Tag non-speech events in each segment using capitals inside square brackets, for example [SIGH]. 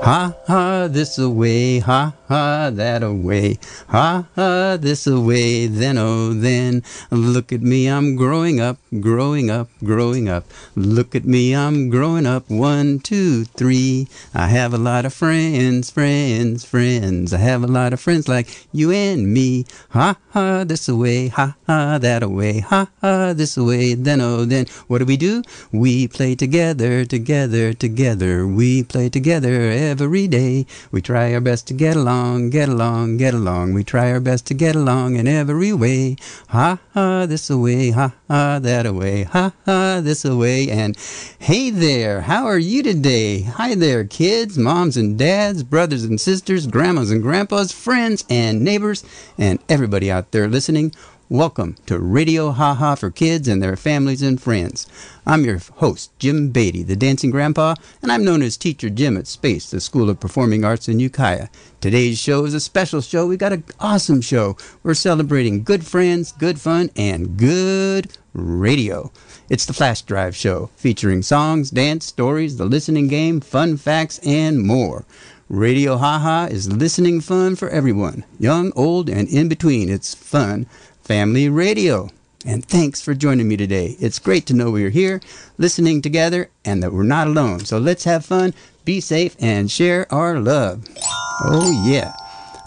Ha ha, this away, ha ha, that away, ha ha, this away, then oh then. Look at me, I'm growing up, growing up, growing up. Look at me, I'm growing up, one, two, three. I have a lot of friends, friends, friends. I have a lot of friends like you and me. Ha ha, this away, ha ha, that away, ha ha, this away, then oh then. What do we do? We play together, together, together. We play together every day. We try our best to get along, get along, get along. We try our best to get along in every way. Ha ha, this away, ha ha, that away, ha ha, this away. And hey there, how are you today? Hi there, kids, moms and dads, brothers and sisters, grandmas and grandpas, friends and neighbors, and everybody out there listening. Welcome to Radio Ha Ha for kids and their families and friends. I'm your host, Jim Beatty, the dancing grandpa, and I'm known as Teacher Jim at Space, the School of Performing Arts in Ukiah. Today's show is a special show. We've got an awesome show. We're celebrating good friends, good fun, and good radio. It's the Flash Drive Show, featuring songs, dance, stories, the listening game, fun facts, and more. Radio Ha Ha is listening fun for everyone, young, old, and in between. It's fun Family Radio. And thanks for joining me today. It's great to know we're here listening together and that we're not alone. So let's have fun, be safe, and share our love. Oh, yeah.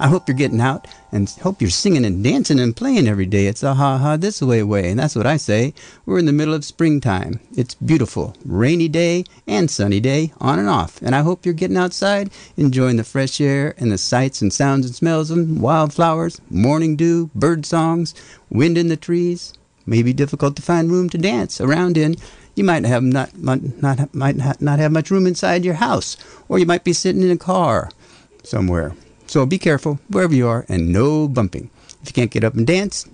I hope you're getting out and hope you're singing and dancing and playing every day. It's a ha ha this way way, and that's what I say. We're in the middle of springtime. It's beautiful, rainy day and sunny day, on and off. And I hope you're getting outside, enjoying the fresh air and the sights and sounds and smells of wildflowers, morning dew, bird songs, wind in the trees. May be difficult to find room to dance around in. You might have not, not, not might not have much room inside your house, or you might be sitting in a car somewhere. So be careful wherever you are and no bumping. If you can't get up and dance,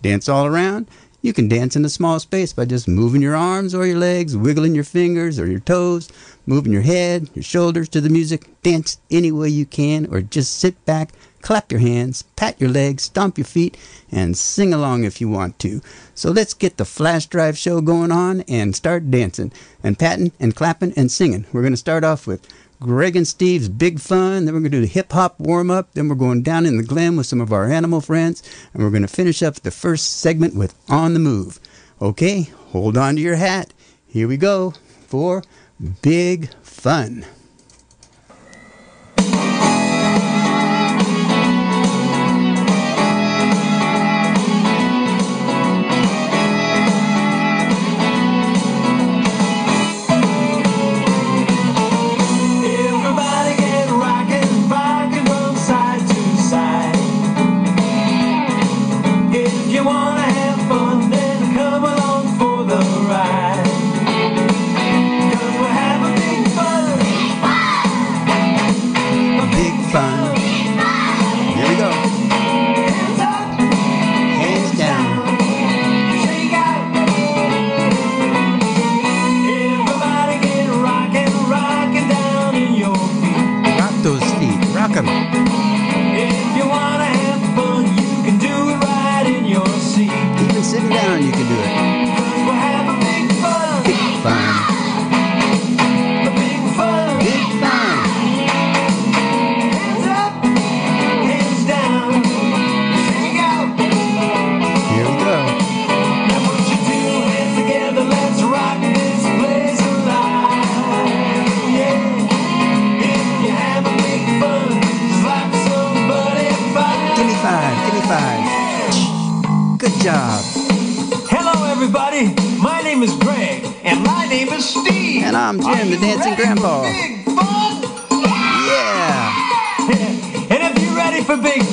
dance all around. You can dance in a small space by just moving your arms or your legs, wiggling your fingers or your toes, moving your head, your shoulders to the music. Dance any way you can or just sit back, clap your hands, pat your legs, stomp your feet, and sing along if you want to. So let's get the flash drive show going on and start dancing and patting and clapping and singing. We're going to start off with Greg and Steve's Big Fun. Then we're going to do the hip hop warm up. Then we're going down in the glen with some of our animal friends. And we're going to finish up the first segment with On the Move. Okay, hold on to your hat. Here we go for Big Fun.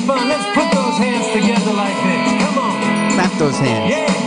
fun. Let's put those hands together like this. Come on. Clap those hands. Yeah.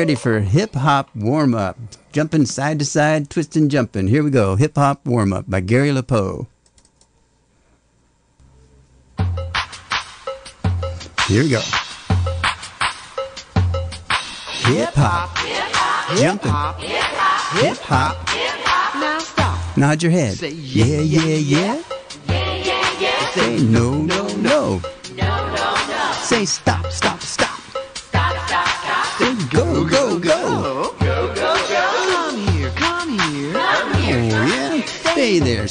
Ready for hip hop warm up. Jumping side to side, twisting, jumping. Here we go. Hip hop warm up by Gary LaPoe. Here we go. Hip hop. Jumping. Hip hop. Hip hop. Now stop. Nod your head. Say Yeah, yeah, yeah. Yeah, yeah, yeah. Say no, no, no. Say stop, stop,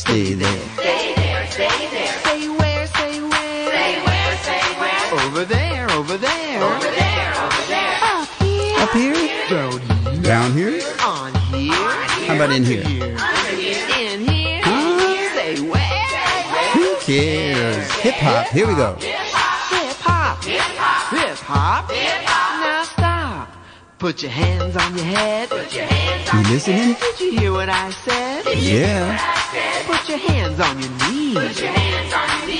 Stay there, stay there. Stay there. Say where, say where. Stay where, stay where. Over there, over there. Over there, over there. Up here. Up here? Down Down here? On here. How about in here? In here. Huh? Say where. Who cares? Hip hop. Here we go. Hip hop. Hip hop. Hip hop. Hip hop. Now stop. Put your hands on your head. You listening? Did you hear what I said? Yeah. Put your hands on your knees.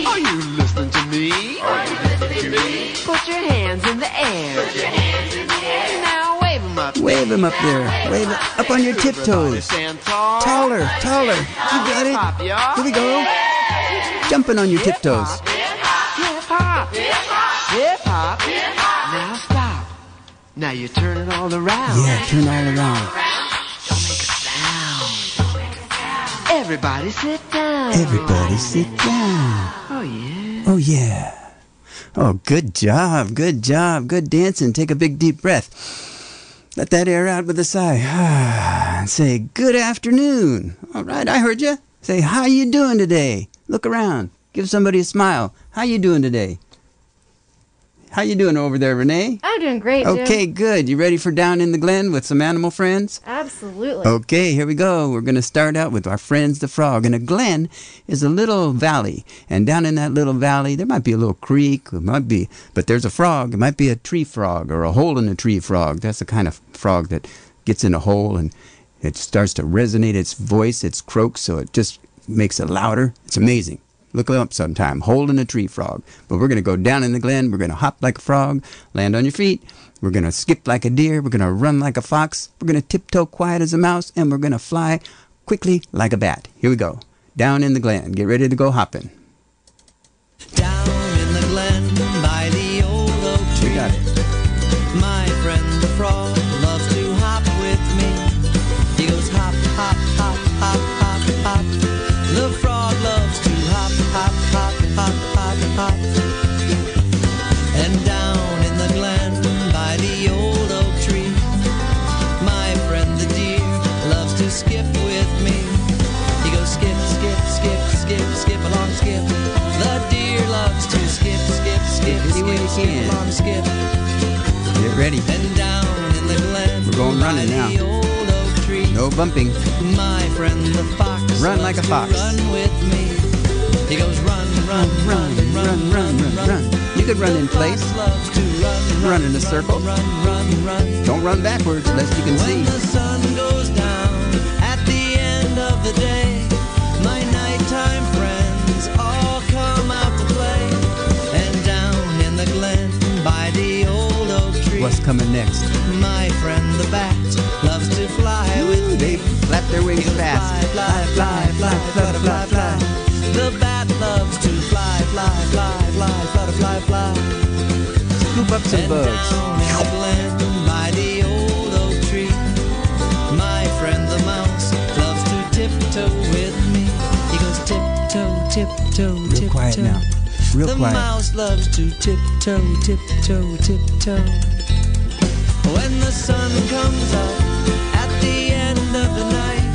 Are you listening to me? Listening to me? Put your hands in the air. Now wave them up. Wave them up there. Wave it up on your tiptoes. Stand tall. Taller, taller. You got it. y'all. Here we go. Jumping on your tiptoes. Hip hop. Hip hop. Now stop. Now you turn it all around. Yeah, turn all around. Everybody sit down. Everybody sit down. Oh yeah. Oh, yeah. Oh, good job. Good job. Good dancing. Take a big deep breath. Let that air out with a sigh. [SIGHS] And Say, good afternoon. All right, I heard you. Say, how you doing today? Look around. Give somebody a smile. How you doing today? How you doing over there, Renee? I'm doing great, Jim. Okay, good. You ready for Down in the Glen with some animal friends? Absolutely. Okay, here we go. We're going to start out with our friends the frog. And a glen is a little valley. And down in that little valley, there might be a little creek. It might be, but there's a frog. It might be a tree frog or a hole in a tree frog. That's the kind of frog that gets in a hole and it starts to resonate its voice, its croak, so it just makes it louder. It's amazing. Look it up sometime. Holding a tree frog. But we're going to go down in the glen. We're going to hop like a frog, land on your feet. We're going to skip like a deer. We're going to run like a fox. We're going to tiptoe quiet as a mouse. And we're going to fly quickly like a bat. Here we go. Down in the glen. Get ready to go hopping. Down ready. And down in the glen, We're going running now. the old oak tree, No bumping. my friend the fox Run like a fox. Run with me. He goes run, run, run, Run, run, run, run. You could run in place. fox loves to run, in a circle. Run, run, run. Don't run backwards lest you can When see. the sun goes down at the end of the day, What's coming next? my friend the bat loves to fly with They flap their wings fast. Fly, fly, fly, fly, fly, fly, fly. The bat loves to fly, fly, fly, fly, fly, fly, fly. Scoop up some And bugs. down in the glen by the old oak tree, my friend the mouse loves to tiptoe with me. He goes tiptoe, tiptoe, Real tiptoe. quiet now. Real the quiet. mouse loves to tiptoe, tiptoe, tiptoe. When the sun comes up at the end of the night,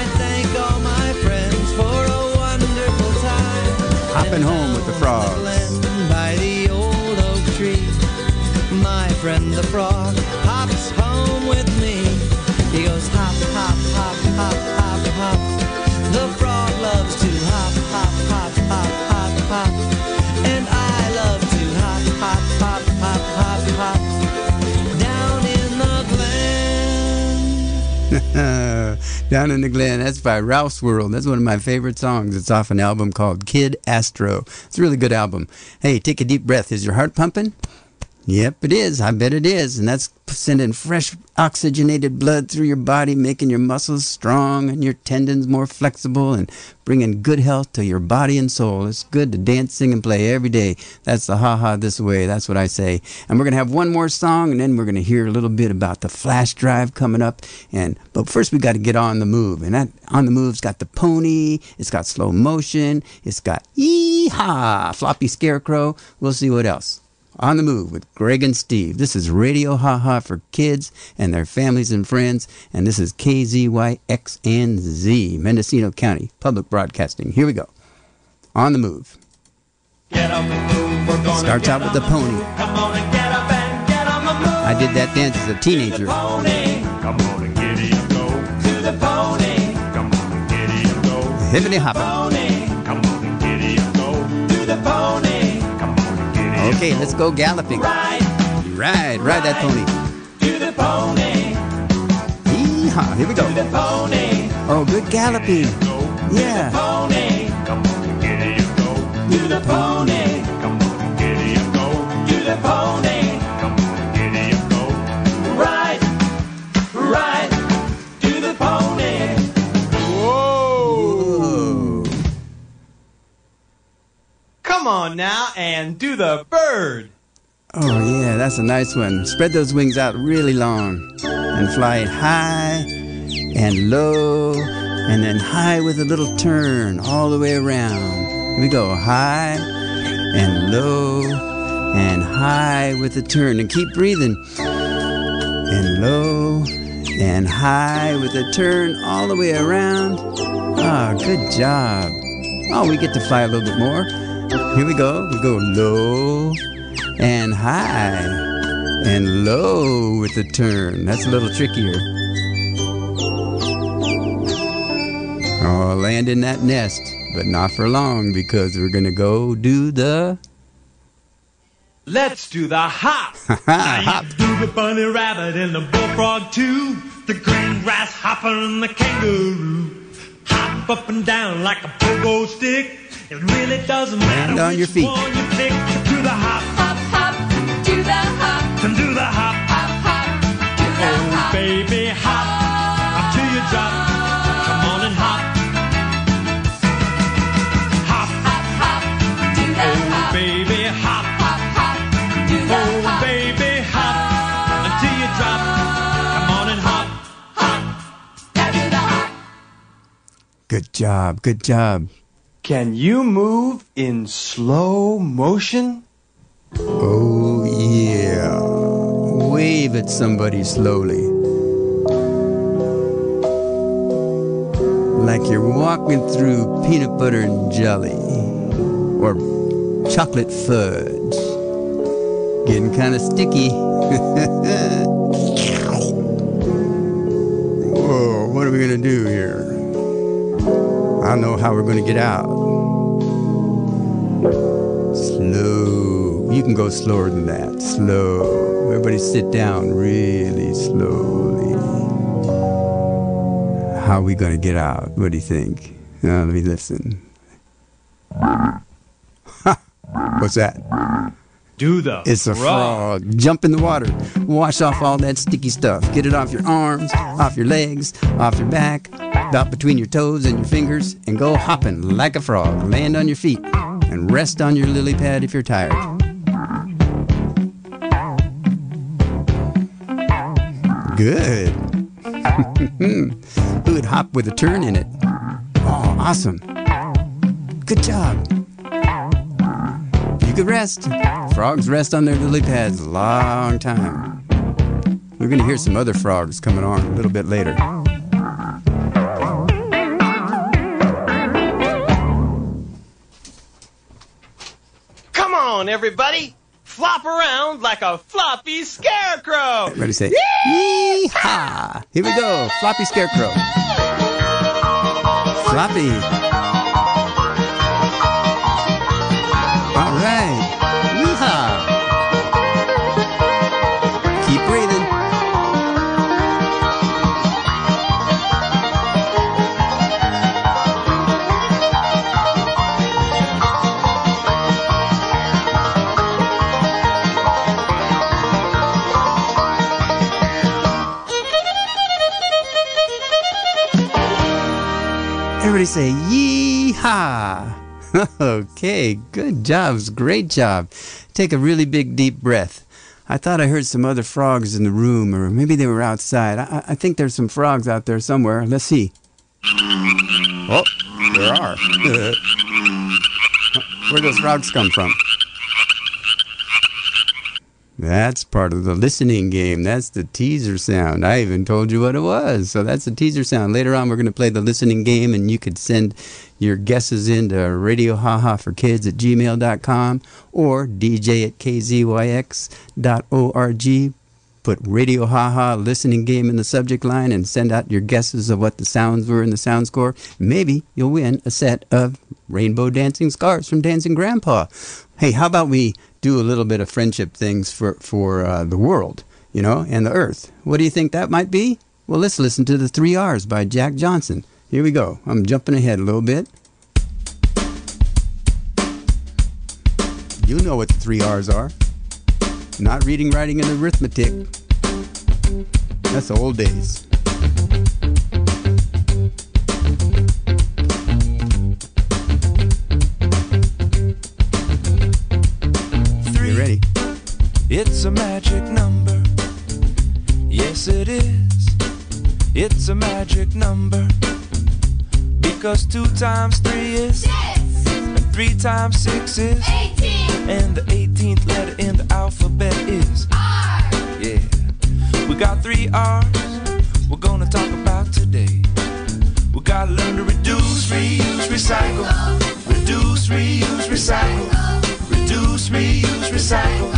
I thank all my friends for a wonderful time. Hopping home with the down frogs. in the glen by the old oak tree, my friend the frog hops home with me. He goes hop, hop, hop, hop, hop, hop. The frog loves to hop, hop, hop, [LAUGHS] Down in the Glen. That's by Ralph's World. That's one of my favorite songs. It's off an album called Kid Astro. It's a really good album. Hey, take a deep breath. Is your heart pumping? Yep, it is. I bet it is. And that's sending fresh oxygenated blood through your body, making your muscles strong and your tendons more flexible and bringing good health to your body and soul. It's good to dance, sing, and play every day. That's the ha ha this way. That's what I say. And we're going to have one more song and then we're going to hear a little bit about the flash drive coming up. And But first, we got to get on the move. And that on the move's got the pony, it's got slow motion, it's got yee ha, floppy scarecrow. We'll see what else. On the Move with Greg and Steve. This is Radio Ha Ha for kids and their families and friends, and this is KZYX and Z, Mendocino County Public Broadcasting. Here we go. On the Move. Get up and move. We're gonna Starts get out with the on pony. move. Come on and get up and get on the move. I did that dance as a teenager. Pony Come Okay, let's go galloping. Ride Ride, ride that pony. to the pony. Yeehaw, here we To go. the pony. Oh, good galloping. go. Yeah. Pony Come on and giddy go. to the pony. And do the bird. Oh, yeah, that's a nice one. Spread those wings out really long and fly high and low and then high with a little turn all the way around. Here we go. High and low and high with a turn. And keep breathing. And low and high with a turn all the way around. Ah, good job. Oh, we get to fly a little bit more. Here we go. We go low and high and low with the turn. That's a little trickier. Oh, land in that nest, but not for long because we're going to go do the Let's do the hop. [LAUGHS] hop. Do the bunny rabbit and the bullfrog too. The green grasshopper and the kangaroo. Hop up and down like a pogo stick. It really doesn't matter Land on which your feet. one you pick. Do the hop hop, hop, do the hop, and do the hop. hop, hop, do the Oh hop. baby hop until you drop. Come on and hop. Hop, Hop, hop, do the oh hop, baby hop. hop, hop, do the Oh hop. baby hop until you drop. Come on and hop. Now do the hop. Good job. Good job. Can you move in slow motion? Oh, yeah. Wave at somebody slowly. Like you're walking through peanut butter and jelly or chocolate fudge. Getting kind of sticky. [LAUGHS] Whoa, what are we going to do here? I know how we're going to get out. Slow. You can go slower than that. Slow. Everybody sit down really slowly. How are we going to get out? What do you think? Uh, let me listen. [LAUGHS] What's that? Do the It's a frog. Jump in the water. Wash off all that sticky stuff. Get it off your arms, off your legs, off your back, about between your toes and your fingers, and go hopping like a frog. Land on your feet and rest on your lily pad if you're tired. Good. [LAUGHS] Who would hop with a turn in it? Oh, awesome. Good job. You could rest. Frogs rest on their lily pads a long time. We're going to hear some other frogs coming on a little bit later. On, everybody. Flop around like a floppy scarecrow. Ready, to say, Yee-haw! Here we go. Floppy Scarecrow. Floppy. All right. Everybody say yee-haw. [LAUGHS] okay, good jobs. Great job. Take a really big deep breath. I thought I heard some other frogs in the room, or maybe they were outside. I, I- think there's some frogs out there somewhere. Let's see. Oh, there are. [LAUGHS] Where those frogs come from? That's part of the listening game. That's the teaser sound. I even told you what it was. So that's the teaser sound. Later on, we're going to play the listening game, and you could send your guesses into Radio Haha for Kids at gmail.com or DJ at kzyx.org. Put Radio Haha listening game in the subject line and send out your guesses of what the sounds were in the sound score. Maybe you'll win a set of Rainbow Dancing Scars from Dancing Grandpa. Hey, how about we do a little bit of friendship things for, for uh, the world, you know, and the earth? What do you think that might be? Well, let's listen to the three R's by Jack Johnson. Here we go. I'm jumping ahead a little bit. You know what the three R's are. Not reading, writing, and arithmetic. That's the old days. Ready? It's a magic number. Yes, it is. It's a magic number. Because two times three is, and three times six is, eighteen, and the 18th letter in the alphabet is R. Yeah. We got three R's we're gonna talk about today. We gotta learn to reduce, reuse, recycle. Reduce, reuse, recycle. Reduce, reuse, recycle.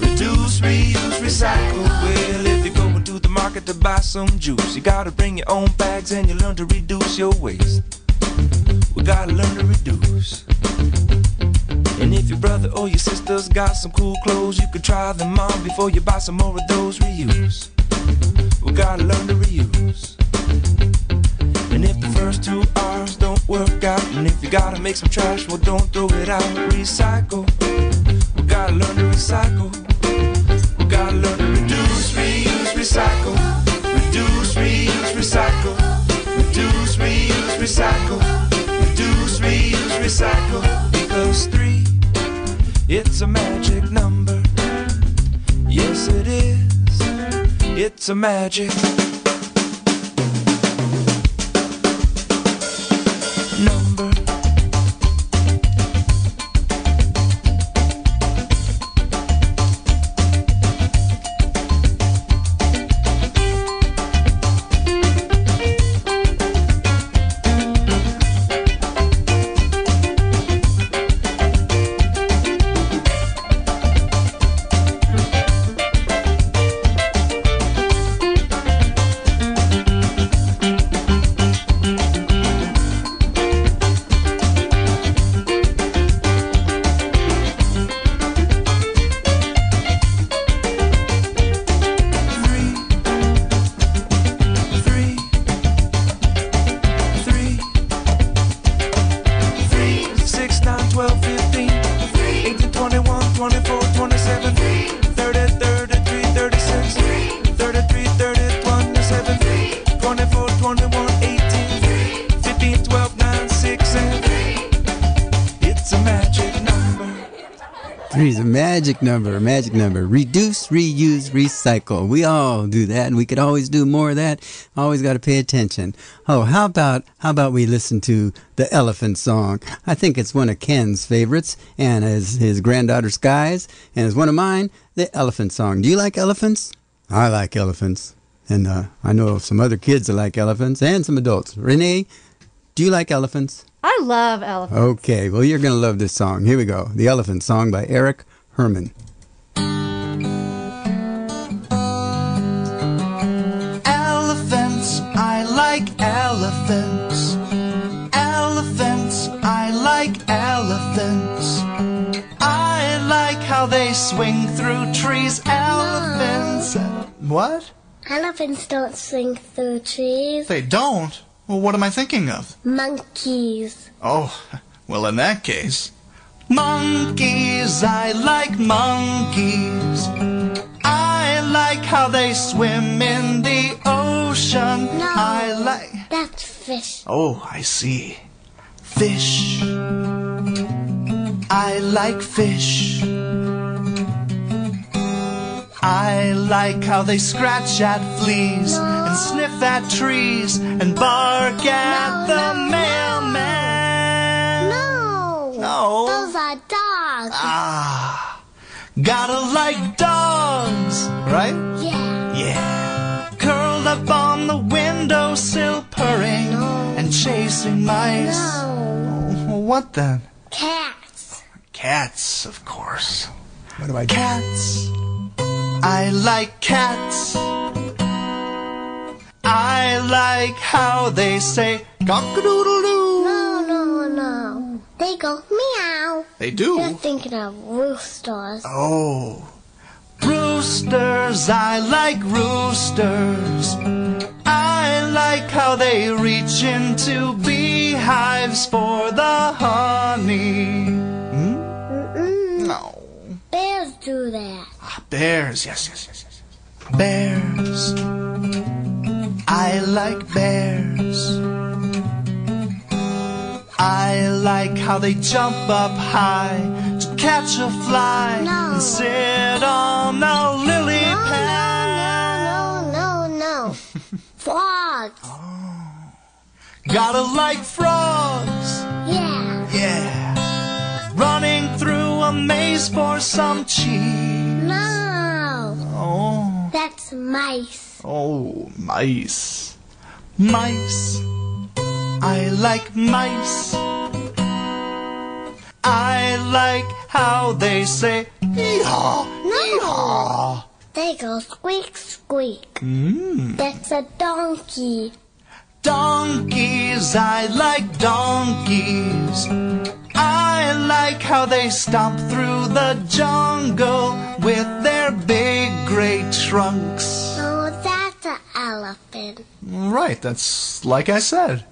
Reduce, reuse, recycle. Well, if you're going to the market to buy some juice, you gotta bring your own bags and you learn to reduce your waste. We gotta learn to reduce. And if your brother or your sister's got some cool clothes, you could try them on before you buy some more of those reuse. We gotta learn to reuse. And if the first two R's don't work out, and if you gotta make some trash, well, don't throw it out. Recycle. We gotta learn to recycle. We gotta learn to reduce, reuse, recycle. Reduce, reuse, recycle. Reduce, reuse, recycle. Reduce, reuse, recycle. Because three, it's a magic number. Yes, it is. It's a magic magic number, magic number. Reduce, reuse, recycle. We all do that, and we could always do more of that. Always got to pay attention. Oh, how about how about we listen to the Elephant Song? I think it's one of Ken's favorites, and his his granddaughter Skies, and it's one of mine. The Elephant Song. Do you like elephants? I like elephants, and uh, I know of some other kids that like elephants, and some adults. Renee, do you like elephants? I love elephants. Okay, well, you're going to love this song. Here we go The Elephant Song by Eric Herman. Elephants, I like elephants. Elephants, I like elephants. I like how they swing through trees. Elephants. What? Elephants don't swing through trees. They don't? Well, what am I thinking of? Monkeys. Oh, [LAUGHS] well, in that case. Monkeys, I like monkeys. I like how they swim in the ocean. No. I like. That's fish. Oh, I see. Fish. I like fish. I like how they scratch at fleas and sniff at trees and bark at the mailman. No. No. Those are dogs. Ah, gotta like dogs, right? Yeah. Yeah. Curled up on the windowsill, purring and chasing mice. No. What then? Cats. Cats, of course. What do I do? Cats. I like cats. I like how they say cock-a-doodle-doo. No, no, no. They go meow. They do. You're thinking of roosters. Oh. Roosters, I like roosters. I like how they reach into beehives for the honey. Hmm? Mm-mm. No. Bears do that. Ah, bears, yes, yes, yes. yes. Bears. I like bears. I like how they jump up high to catch a fly No. and sit on the lily No, pad. no, no, no, no, [LAUGHS] no. Frogs. Oh. Gotta like frogs. Yeah. Yeah. Running through a maze for some cheese. No. Oh. That's mice. Oh, mice. Mice. I like mice. I like how they say hee-haw, hee-haw. They go squeak, squeak. Mm. That's a donkey. Donkeys, I like donkeys. I like how they stomp through the jungle with their big gray trunks. Oh, that's an elephant. Right, that's like I said.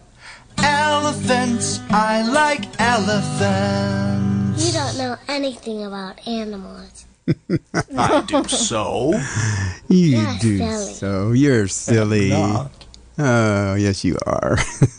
Elephants, I like elephants. You don't know anything about animals. [LAUGHS] I do so. You You're do silly. so. You're silly. Oh, yes, you are. [LAUGHS]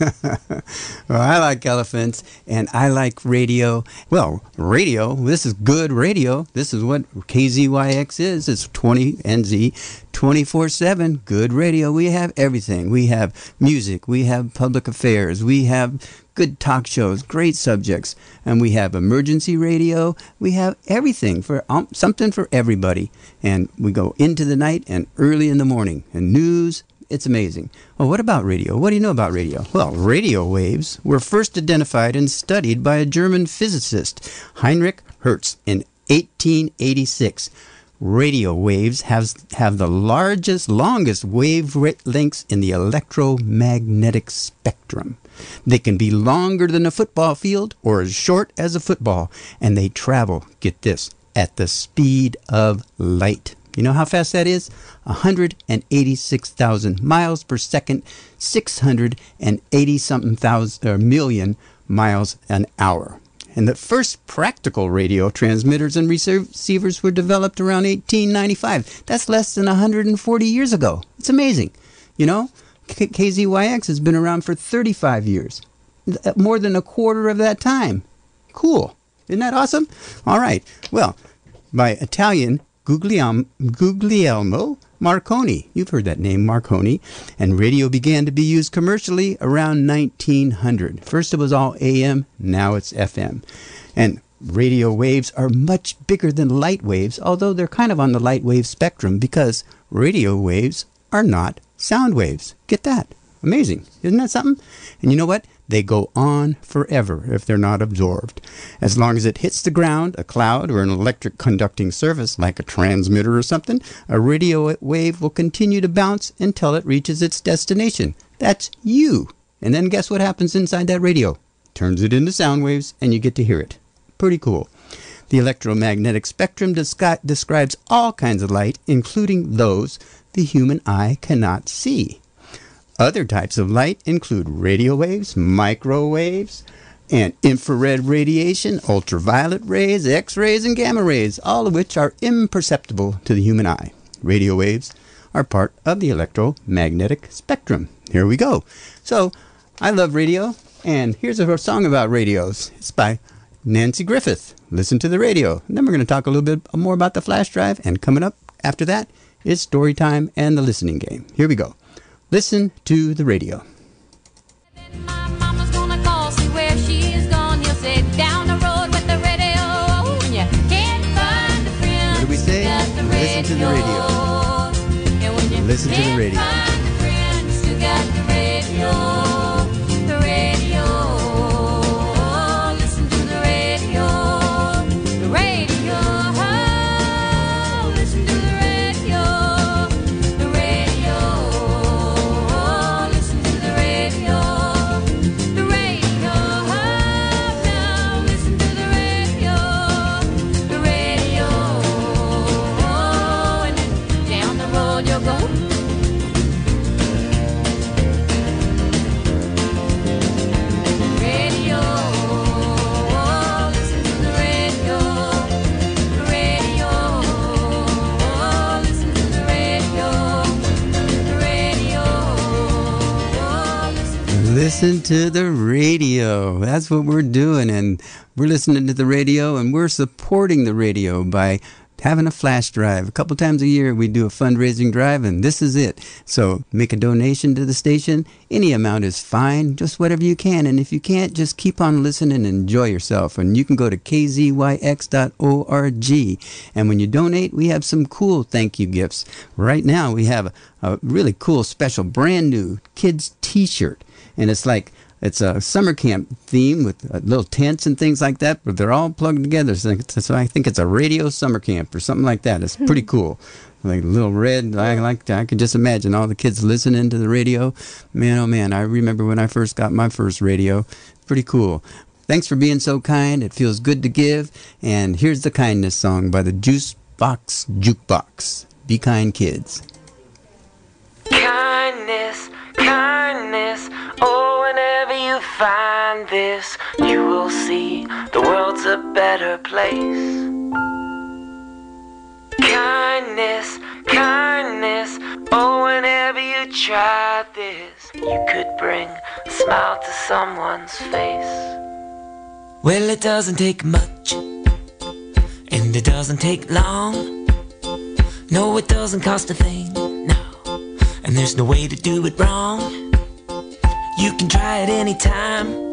well, I like elephants and I like radio. Well, radio, this is good radio. This is what KZYX is. It's 20 NZ 24 7. Good radio. We have everything. We have music. We have public affairs. We have good talk shows, great subjects. And we have emergency radio. We have everything for um, something for everybody. And we go into the night and early in the morning. And news, it's amazing. Well, what about radio? What do you know about radio? Well, radio waves were first identified and studied by a German physicist, Heinrich Hertz, in 1886. Radio waves have, have the largest, longest wavelengths in the electromagnetic spectrum. They can be longer than a football field or as short as a football, and they travel, get this, at the speed of light. You know how fast that is? 186,000 miles per second, 680 something thousand or million miles an hour. And the first practical radio transmitters and receivers were developed around 1895. That's less than 140 years ago. It's amazing. You know, KZYX has been around for 35 years, uh, more than a quarter of that time. Cool. Isn't that awesome? All right. Well, by Italian Guglielmo, Guglielmo Marconi. You've heard that name, Marconi. And radio began to be used commercially around 1900. First it was all AM, now it's FM. And radio waves are much bigger than light waves, although they're kind of on the light wave spectrum because radio waves are not sound waves. Get that? Amazing. Isn't that something? And you know what? They go on forever if they're not absorbed. As long as it hits the ground, a cloud, or an electric conducting surface like a transmitter or something, a radio wave will continue to bounce until it reaches its destination. That's you. And then guess what happens inside that radio? Turns it into sound waves and you get to hear it. Pretty cool. The electromagnetic spectrum descri- describes all kinds of light, including those the human eye cannot see. Other types of light include radio waves, microwaves, and infrared radiation, ultraviolet rays, X rays, and gamma rays, all of which are imperceptible to the human eye. Radio waves are part of the electromagnetic spectrum. Here we go. So, I love radio, and here's a song about radios. It's by Nanci Griffith. Listen to the radio. And then we're going to talk a little bit more about the flash drive, and coming up after that is story time and the listening game. Here we go. Listen to the radio. Mama's gonna call, see where she is gone. To the radio. That's what we're doing. And we're listening to the radio and we're supporting the radio by having a flash drive. A couple times a year, we do a fundraising drive, and this is it. So make a donation to the station. Any amount is fine, just whatever you can. And if you can't, just keep on listening and enjoy yourself. And you can go to kzyx.org. And when you donate, we have some cool thank you gifts. Right now, we have a, really cool, special, brand new kids t shirt and it's like it's a summer camp theme with uh, little tents and things like that, but they're all plugged together. So, so I think it's a radio summer camp or something like that. It's pretty cool. Like little red, I like. I can just imagine all the kids listening to the radio. Man, oh man, I remember when I first got my first radio. Pretty cool. Thanks for being so kind. It feels good to give. And here's the kindness song by the Juice Box Jukebox. Be kind, kids. Kindness, kindness. Find this, you will see the world's a better place. Kindness, kindness. Oh, whenever you try this, you could bring a smile to someone's face. Well, it doesn't take much, and it doesn't take long. No, it doesn't cost a thing, no. And there's no way to do it wrong. You can try it anytime.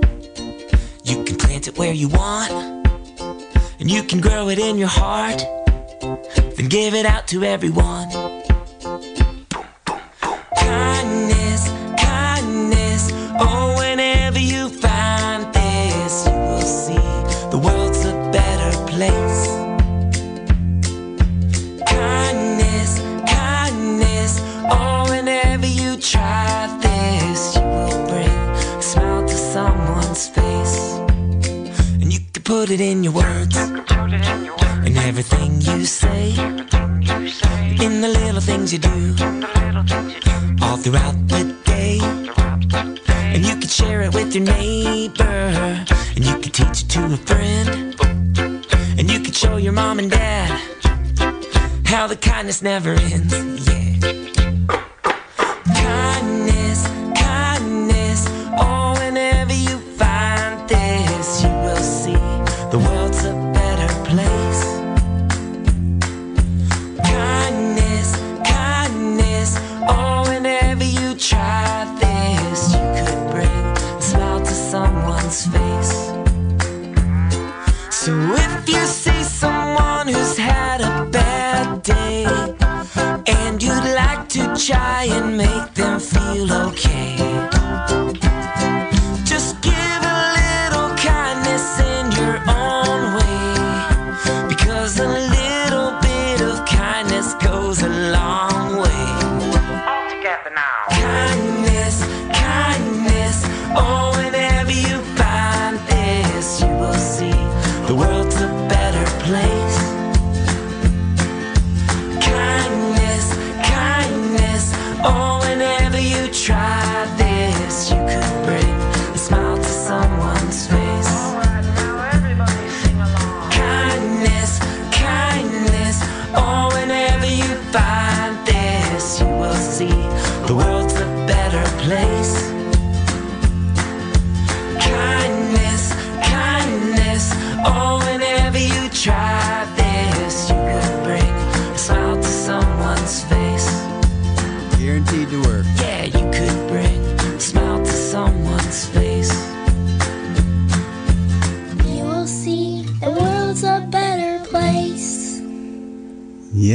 You can plant it where you want. And you can grow it in your heart. Then give it out to everyone. It in your words, in everything you say, in the little things you do, all throughout the day. And you can share it with your neighbor, and you can teach it to a friend, and you can show your mom and dad how the kindness never ends. Yeah.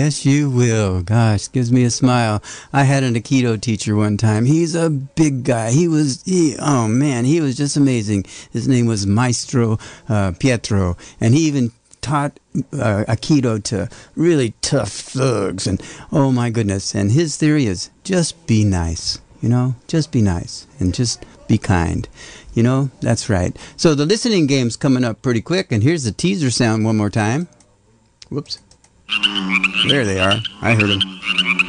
Yes, you will. Gosh, gives me a smile. I had an Aikido teacher one time. He's a big guy. He was, he, oh man, he was just amazing. His name was Maestro uh, Pietro, and he even taught uh, Aikido to really tough thugs. And oh my goodness. And his theory is just be nice, you know, just be nice and just be kind. You know, that's right. So the listening game's coming up pretty quick, and here's the teaser sound one more time. Whoops. There they are. I heard them.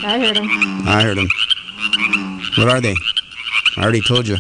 I heard them. I heard them. What are they? I already told you.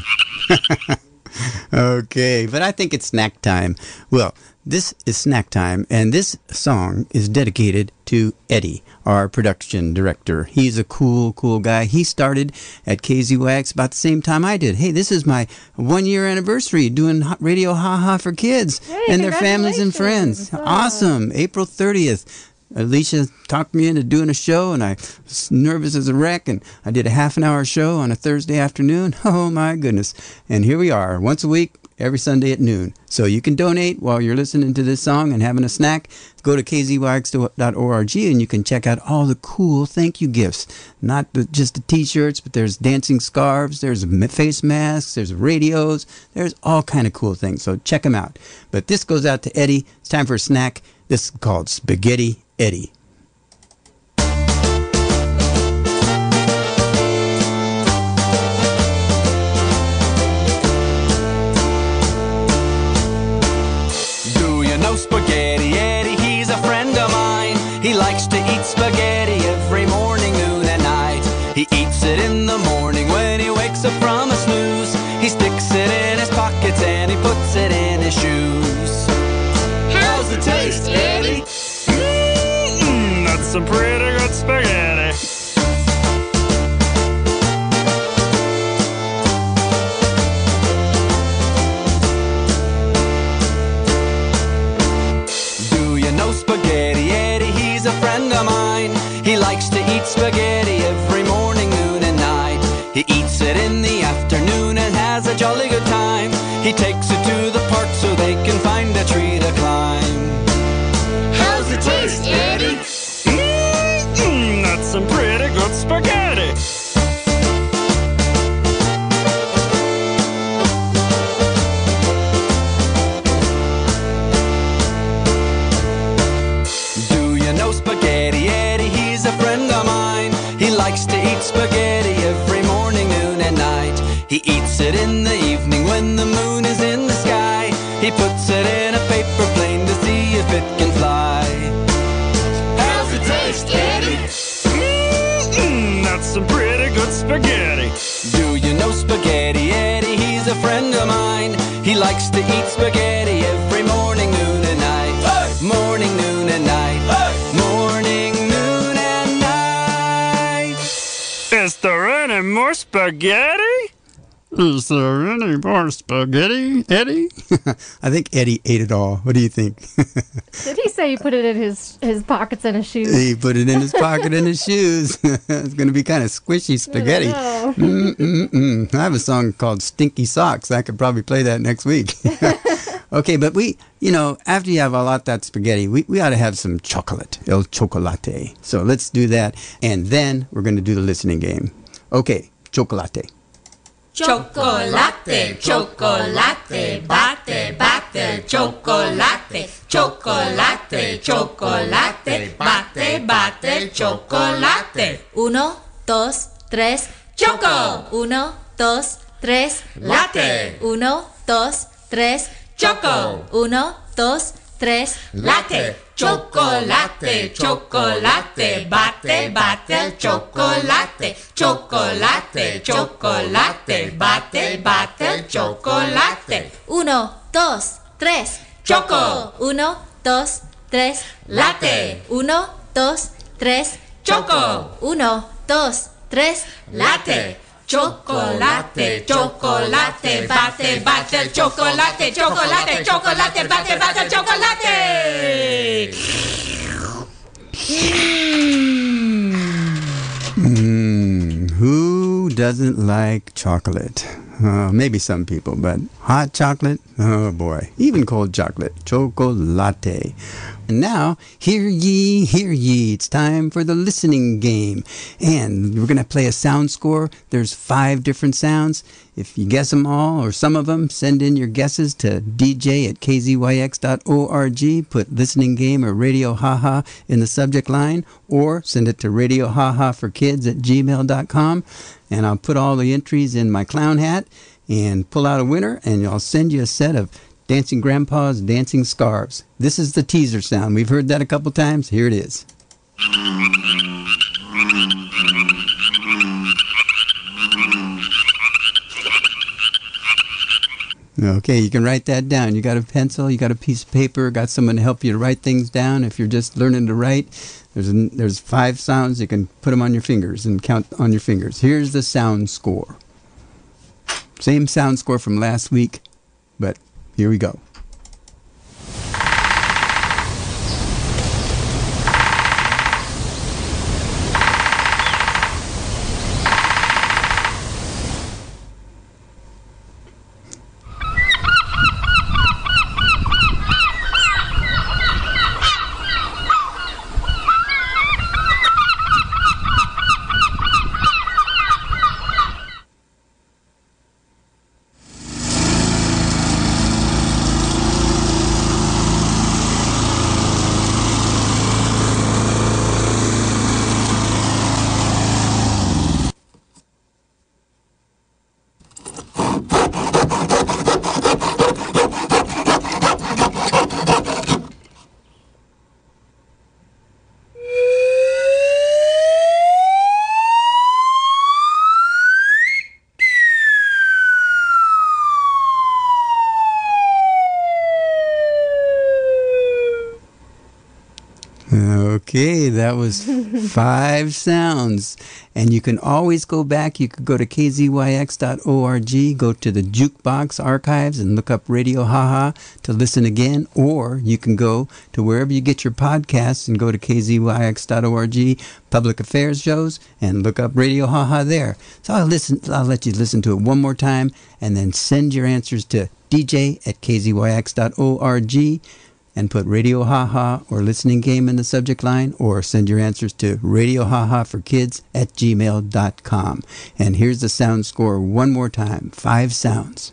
[LAUGHS] okay, but I think it's snack time. Well, this is snack time, and this song is dedicated to Eddie, our production director. He's a cool, cool guy. He started at KZYX about the same time I did. Hey, this is my one year anniversary doing Radio Ha Ha for kids Hey, and their families and friends. Awesome. April 30th. Alicia talked me into doing a show, and I was nervous as a wreck. And I did a half an hour show on a Thursday afternoon. [LAUGHS] Oh my goodness! And here we are, once a week, every Sunday at noon. So you can donate while you're listening to this song and having a snack. Go to kzyx.org and you can check out all the cool thank you gifts. Not the, just the T-shirts, but there's dancing scarves, there's face masks, there's radios, there's all kind of cool things. So check them out. But this goes out to Eddie. It's time for a snack. This is called Spaghetti Eddie. Some pretty good spaghetti. Spaghetti every morning, noon, and night. He eats it in the evening when the moon is in the sky. He puts it in a paper plane to see if it can fly. How's it taste, Eddie? Mmm, that's some pretty good spaghetti. Do you know Spaghetti Eddie? He's a friend of mine. He likes to eat spaghetti spaghetti? Is there any more spaghetti, Eddie? [LAUGHS] I think Eddie ate it all. What do you think? [LAUGHS] Did he say he put it in his his pockets and his shoes? he put it in his pocket in his [LAUGHS] shoes. it's going to be kind of squishy spaghetti. know. Mm-mm-mm. I have a song called Stinky Socks. I could probably play that next week. okay, but we, you know, after you have a lot of that spaghetti, we, we ought to have some chocolate, el chocolate. So let's do that. And then we're going to do the listening game. Okay, chocolate. Chocolate, chocolate, bate, bate, chocolate, chocolate, chocolate, bate, bate, chocolate. Uno, dos, tres, choco. Uno, dos, tres, late. Uno, dos, tres, choco. Uno, dos, tres, late. Chocolate, chocolate, bate, bate el chocolate. Chocolate, chocolate, bate, bate el chocolate. Uno, dos, tres, choco. Uno, dos, tres, late. Uno, dos, tres, choco. Uno, dos, tres, late. Chocolate, chocolate, bate, bate chocolate, chocolate, chocolate, bate, bate chocolate. Mm, who doesn't like chocolate? Uh, maybe some people, but hot chocolate? Oh boy. Even cold chocolate. Chocolate. And now, hear ye, hear ye. It's time for the listening game. And we're going to play a sound score. There's five different sounds. If you guess them all or some of them, send in your guesses to dj at kzyx.org. Put listening game or radio haha in the subject line or send it to radio haha for kids at gmail.com. And I'll put all the entries in my clown hat and pull out a winner and I'll send you a set of Dancing Grandpa's Dancing Scarves. This is the teaser sound. We've heard that a couple times. Here it is. Okay, you can write that down. You got a pencil, you got a piece of paper, got someone to help you to write things down. If you're just learning to write, there's there's five sounds. You can put them on your fingers and count on your fingers. Here's the sound score. Same sound score from last week, but here we go. Okay, that was five [LAUGHS] sounds. And you can always go back. You could go to kzyx.org, go to the jukebox archives and look up Radio Haha to listen again. Or you can go to wherever you get your podcasts and go to kzyx.org, public affairs shows, and look up Radio Haha there. So I'll listen. I'll let you listen to it one more time, and then send your answers to dj at kzyx.org and put Radio Haha or listening game in the subject line or send your answers to Radio Haha for Kids at gmail.com. And here's the sound score one more time five sounds.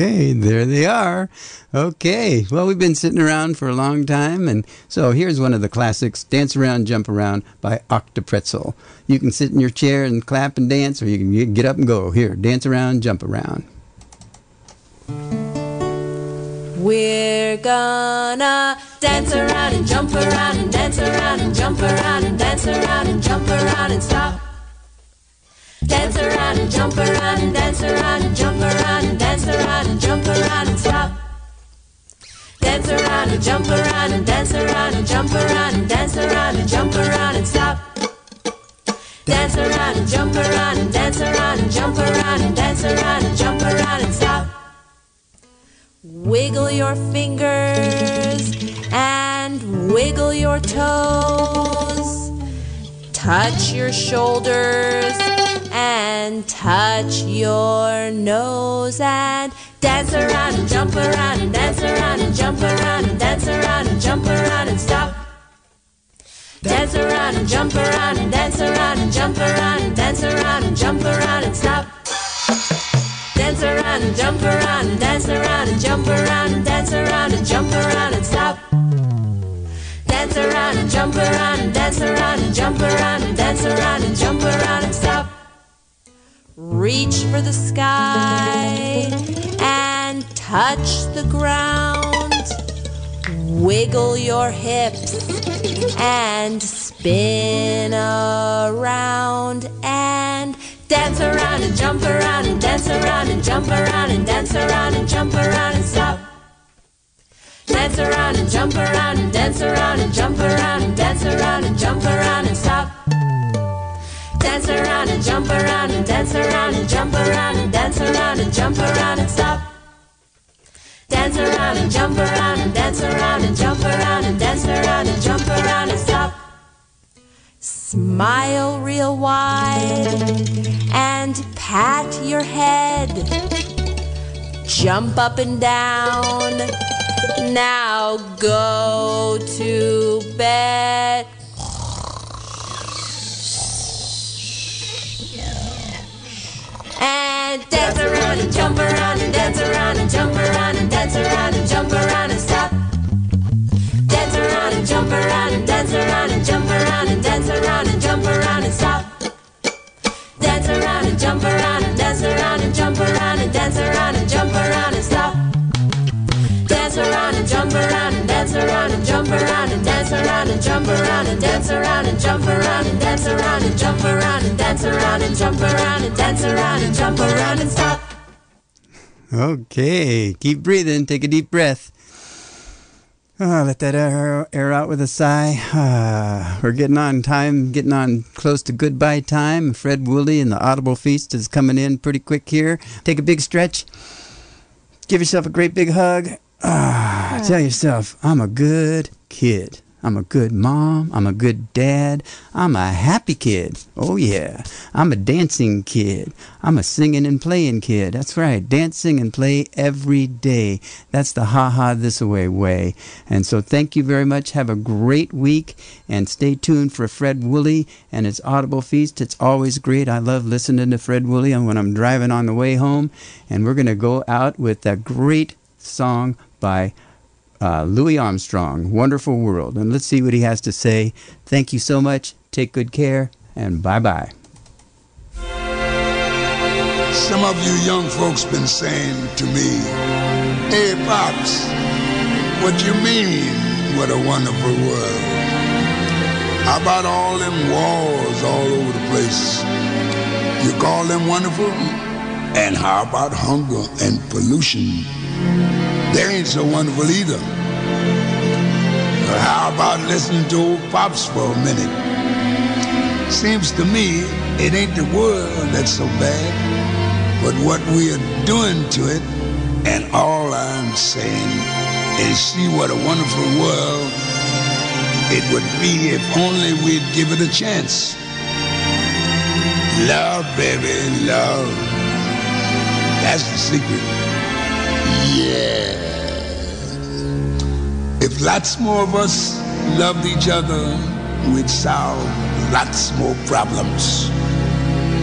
Okay, there they are. Okay, well, we've been sitting around for a long time, and so here's one of the classics Dance Around, Jump Around by Octopretzel. You can sit in your chair and clap and dance, or you can get up and go. Here, dance around, jump around. We're gonna dance around and jump around and dance around and jump around and dance around and jump around and stop. Dance around and jump around and dance around and jump around and dance around and jump around and stop. Dance around and jump around and dance around and jump around and dance around and jump around and stop. Dance around and jump around and dance around and jump around and dance around and jump around and stop. Wiggle your fingers and wiggle your toes. Touch your shoulders and touch your nose and dance around and jump around and dance around and jump around and dance around and jump around and stop. Dance around and jump around and dance around and jump around and dance around and jump around and stop. Dance around and jump around and dance around and jump around and dance around and jump around and stop. Dance around and jump around and dance around and jump around and dance around and jump around and stop. Reach for the sky and touch the ground. Wiggle your hips and spin around and dance around and jump around and dance around and jump around and dance around and jump around and stop. Dance around and jump around and dance around and jump around and dance around and jump around and stop. Dance around and jump around and dance around and jump around and dance around and jump around and stop. Dance around and jump around and dance around and jump around and dance around and jump around and stop. Smile real wide and pat your head. Jump up and down. Now go to bed. And dance around and jump around and dance around and jump around and dance around and jump around and stop. Dance around and jump around and dance around and jump around and dance around and jump around and stop. Dance around and jump around and dance around around and dance around and jump around and dance around and jump around and dance around and jump around and dance around and jump around and stop. Okay, keep breathing. Take a deep breath. Ah, let that air, air out with a sigh. Ah, we're getting on time, getting on close to goodbye time. Fred Woolley and the Audible Feast is coming in pretty quick here. Take a big stretch. Give yourself a great big hug. Ah, tell yourself, I'm a good kid. I'm a good mom. I'm a good dad. I'm a happy kid. Oh, yeah. I'm a dancing kid. I'm a singing and playing kid. That's right. Dancing and play every day. That's the ha ha this away way. And so thank you very much. Have a great week and stay tuned for Fred Woolley and his Audible Feast. It's always great. I love listening to Fred Woolley when I'm driving on the way home. And we're going to go out with a great song by uh, Louis Armstrong, Wonderful World. And let's see what he has to say. Thank you so much. Take good care, and bye bye. Some of you young folks been saying to me, Hey, Pops, what you mean, what a wonderful world? How about all them wars all over the place? You call them wonderful? And how about hunger and pollution? They ain't so wonderful either. But how about listening to old Pops for a minute? Seems to me it ain't the world that's so bad, but what we are doing to it. And all I'm saying is see what a wonderful world it would be if only we'd give it a chance. Love, baby, love. That's the secret. If lots more of us loved each other, we'd solve lots more problems.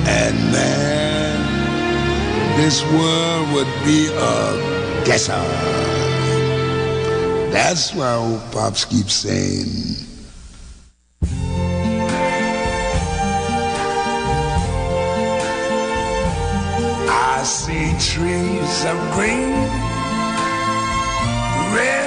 And man, this world would be a guesser. That's why old Pops keeps saying, I see trees of green, red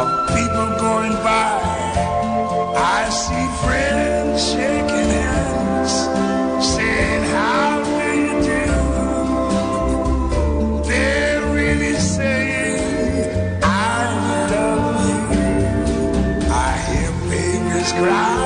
of people going by, I see friends shaking hands, saying, How do you do? They're really saying, I love you. I hear babies cry.